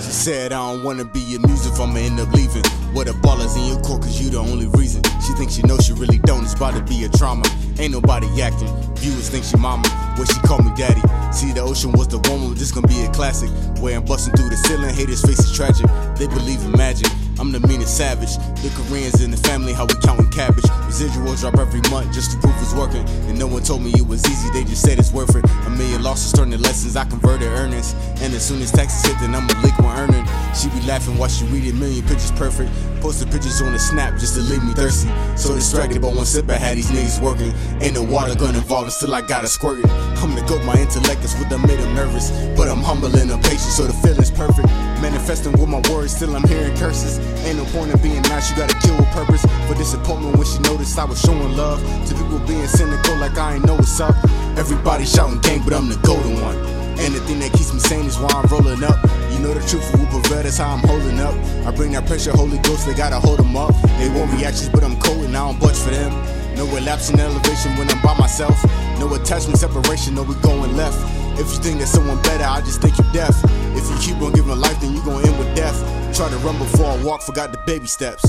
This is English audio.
She said, I don't wanna be your muse if I'ma end up leaving. What a ballers in your court, cause you the only reason. She thinks she knows she really don't, it's about to be a trauma. Ain't nobody acting. Viewers think she mama, where she call me daddy. See, the ocean was the woman, this gonna be a classic. Where I'm busting through the ceiling, haters' faces tragic. They believe in magic. I'm the meanest savage. The Koreans in the family, how we counting cabbage. Residuals drop every month just to prove it's working. And no one told me it was easy, they just said it's worth it. A million losses turned to lessons, I converted earnings. And as soon as taxes hit, then I'ma leak my earning. Laughing while she read a million pictures perfect. Posted pictures on the snap just to leave me thirsty. So distracted by one sip, I had these niggas working. Ain't no water gun involved until I gotta squirt it. I'm the goat, my intellect is what that made him nervous. But I'm humble and I'm patient, so the feeling's perfect. Manifesting with my words, still I'm hearing curses. Ain't no point in being nice, you gotta kill with purpose. For disappointment when she noticed I was showing love. To people being cynical like I ain't know what's up. Everybody shouting gang, but I'm the golden one. And the thing that keeps me sane is why I'm rolling up. You know the truth, whoop red, that's how I'm holding up. I bring that pressure, Holy Ghost, they gotta hold them up. They want reactions, but I'm cold and I don't budge for them. No relapse in elevation when I'm by myself. No attachment separation, no we going left. If you think there's someone better, I just think you deaf. If you keep on giving life, then you gon' end with death. Try to run before I walk, forgot the baby steps.